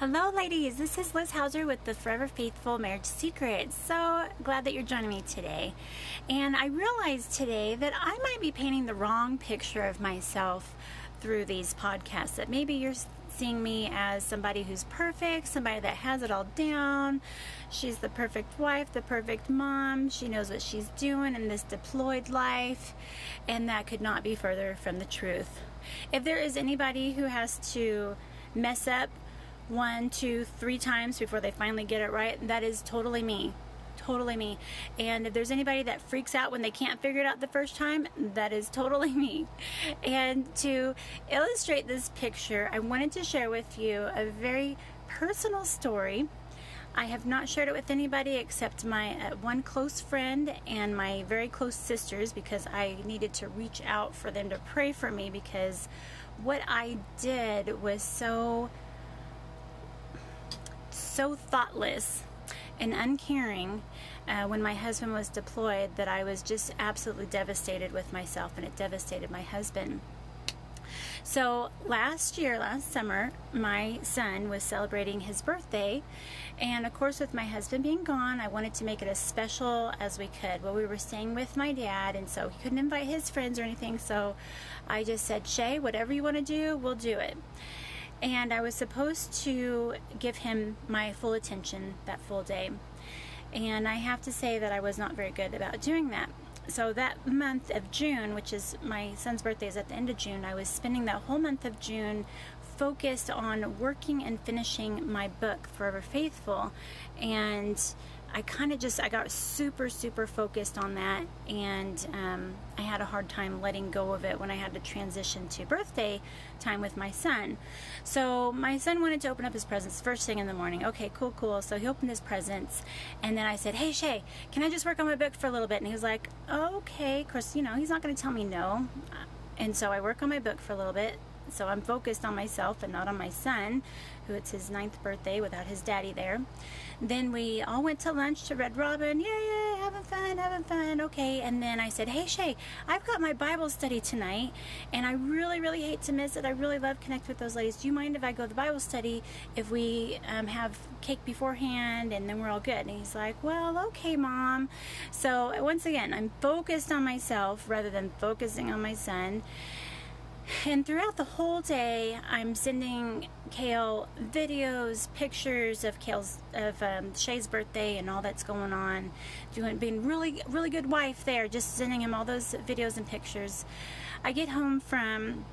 Hello, ladies. This is Liz Hauser with the Forever Faithful Marriage Secrets. So glad that you're joining me today. And I realized today that I might be painting the wrong picture of myself through these podcasts. That maybe you're seeing me as somebody who's perfect, somebody that has it all down. She's the perfect wife, the perfect mom. She knows what she's doing in this deployed life. And that could not be further from the truth. If there is anybody who has to mess up one, two, three times before they finally get it right. That is totally me. Totally me. And if there's anybody that freaks out when they can't figure it out the first time, that is totally me. And to illustrate this picture, I wanted to share with you a very personal story. I have not shared it with anybody except my uh, one close friend and my very close sisters because I needed to reach out for them to pray for me because what I did was so so thoughtless and uncaring uh, when my husband was deployed that I was just absolutely devastated with myself and it devastated my husband. So last year, last summer, my son was celebrating his birthday. And of course, with my husband being gone, I wanted to make it as special as we could. Well, we were staying with my dad, and so he couldn't invite his friends or anything. So I just said, Shay, whatever you want to do, we'll do it and I was supposed to give him my full attention that full day. And I have to say that I was not very good about doing that. So that month of June, which is my son's birthday is at the end of June, I was spending that whole month of June focused on working and finishing my book Forever Faithful and I kind of just I got super super focused on that, and um, I had a hard time letting go of it when I had to transition to birthday time with my son. So my son wanted to open up his presents first thing in the morning. Okay, cool, cool. So he opened his presents, and then I said, "Hey Shay, can I just work on my book for a little bit?" And he was like, "Okay." Course, you know he's not going to tell me no, and so I work on my book for a little bit. So I'm focused on myself and not on my son, who it's his ninth birthday without his daddy there. Then we all went to lunch to Red Robin. Yeah, yeah, having fun, having fun. Okay. And then I said, Hey, Shay, I've got my Bible study tonight, and I really, really hate to miss it. I really love connect with those ladies. Do you mind if I go to the Bible study if we um, have cake beforehand and then we're all good? And he's like, Well, okay, mom. So once again, I'm focused on myself rather than focusing on my son. And throughout the whole day, I'm sending Kale videos, pictures of Kale's of um, Shay's birthday and all that's going on. Doing being really really good wife there, just sending him all those videos and pictures. I get home from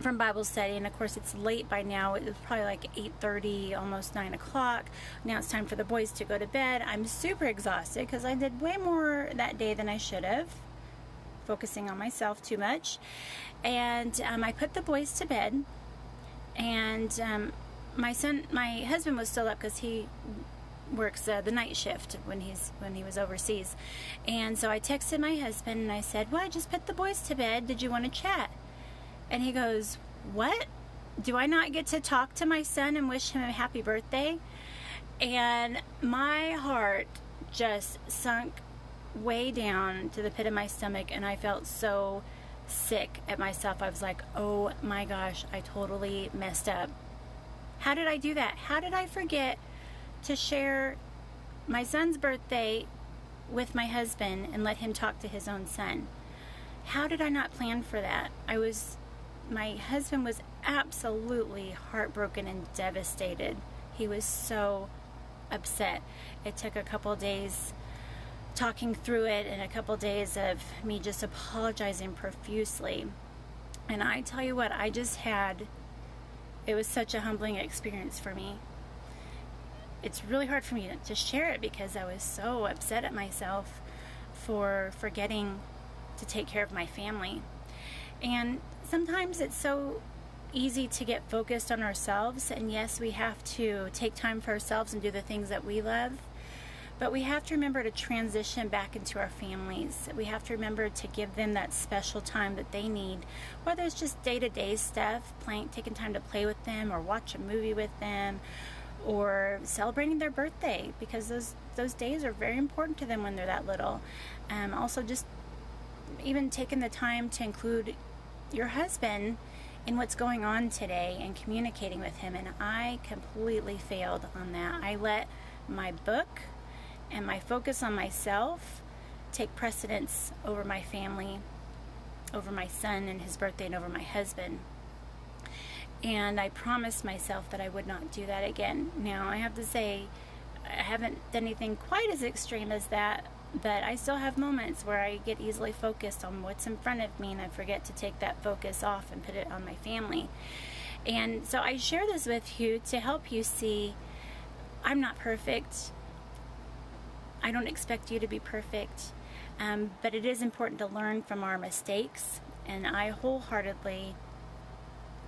from Bible study, and of course it's late by now. It was probably like 8:30, almost 9 o'clock. Now it's time for the boys to go to bed. I'm super exhausted because I did way more that day than I should have focusing on myself too much. And um, I put the boys to bed, and um, my son, my husband was still up because he works uh, the night shift when he's when he was overseas. And so I texted my husband and I said, "Well, I just put the boys to bed. Did you want to chat?" And he goes, "What? Do I not get to talk to my son and wish him a happy birthday?" And my heart just sunk way down to the pit of my stomach and I felt so sick at myself. I was like, oh my gosh, I totally messed up. How did I do that? How did I forget to share my son's birthday with my husband and let him talk to his own son? How did I not plan for that? I was, my husband was absolutely heartbroken and devastated. He was so upset. It took a couple days talking through it in a couple days of me just apologizing profusely. And I tell you what, I just had, it was such a humbling experience for me. It's really hard for me to share it because I was so upset at myself for forgetting to take care of my family. And sometimes it's so easy to get focused on ourselves, and yes, we have to take time for ourselves and do the things that we love. But we have to remember to transition back into our families. We have to remember to give them that special time that they need, whether it's just day to day stuff, playing, taking time to play with them, or watch a movie with them, or celebrating their birthday because those those days are very important to them when they're that little. Um, also, just even taking the time to include your husband in what's going on today and communicating with him. And I completely failed on that. I let my book and my focus on myself take precedence over my family, over my son and his birthday, and over my husband. And I promised myself that I would not do that again. Now, I have to say, I haven't done anything quite as extreme as that, but I still have moments where I get easily focused on what's in front of me and I forget to take that focus off and put it on my family. And so I share this with you to help you see I'm not perfect. I don't expect you to be perfect, um, but it is important to learn from our mistakes, and I wholeheartedly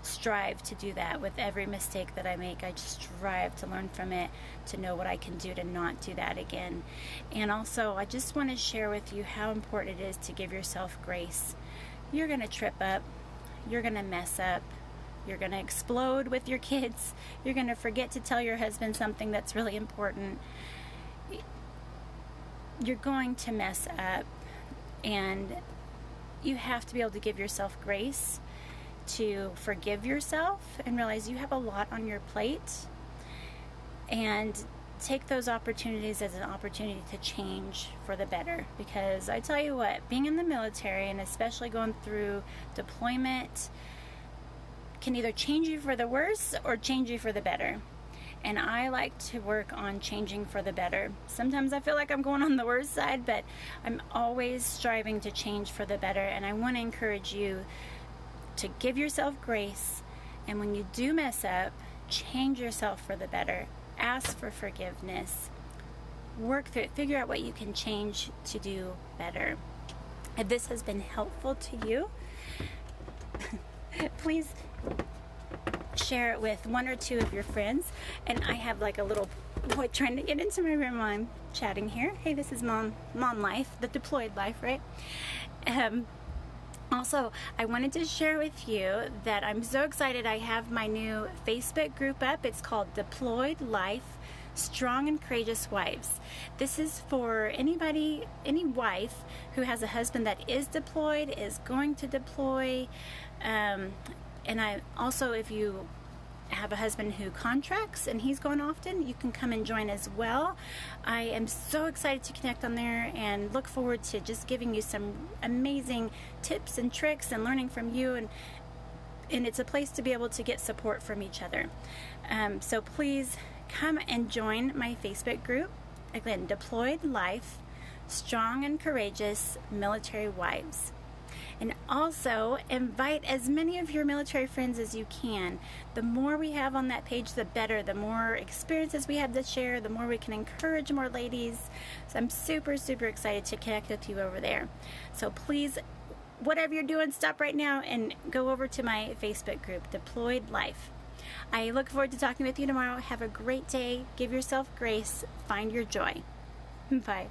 strive to do that with every mistake that I make. I just strive to learn from it, to know what I can do to not do that again. And also, I just want to share with you how important it is to give yourself grace. You're going to trip up, you're going to mess up. You're going to explode with your kids. You're going to forget to tell your husband something that's really important you're going to mess up and you have to be able to give yourself grace to forgive yourself and realize you have a lot on your plate and take those opportunities as an opportunity to change for the better. Because I tell you what being in the military and especially going through deployment can either change you for the worse or change you for the better and I like to work on changing for the better. Sometimes I feel like I'm going on the worst side, but I'm always striving to change for the better, and I want to encourage you to give yourself grace, and when you do mess up, change yourself for the better. Ask for forgiveness. Work through it. Figure out what you can change to do better. If this has been helpful to you, please share it with one or two of your friends. And I have like a little boy trying to get into my room while I'm chatting here. Hey, this is mom, mom life, the deployed life, right? Um, also, I wanted to share with you that I'm so excited. I have my new Facebook group up. It's called Deployed Life Strong and Courageous Wives. This is for anybody, any wife who has a husband that is deployed, is going to deploy, um, and I also, if you have a husband who contracts and he's gone often, you can come and join as well. I am so excited to connect on there and look forward to just giving you some amazing tips and tricks and learning from you and and it's a place to be able to get support from each other. Um, so please come and join my Facebook group. Again, Deployed Life, Strong and Courageous Military Wives. And also invite as many of your military friends as you can. The more we have on that page, the better. The more experiences we have to share, the more we can encourage more ladies. So I'm super, super excited to connect with you over there. So please, whatever you're doing, stop right now and go over to my Facebook group, Deployed Life. I look forward to talking with you tomorrow. Have a great day. Give yourself grace. Find your joy. Bye.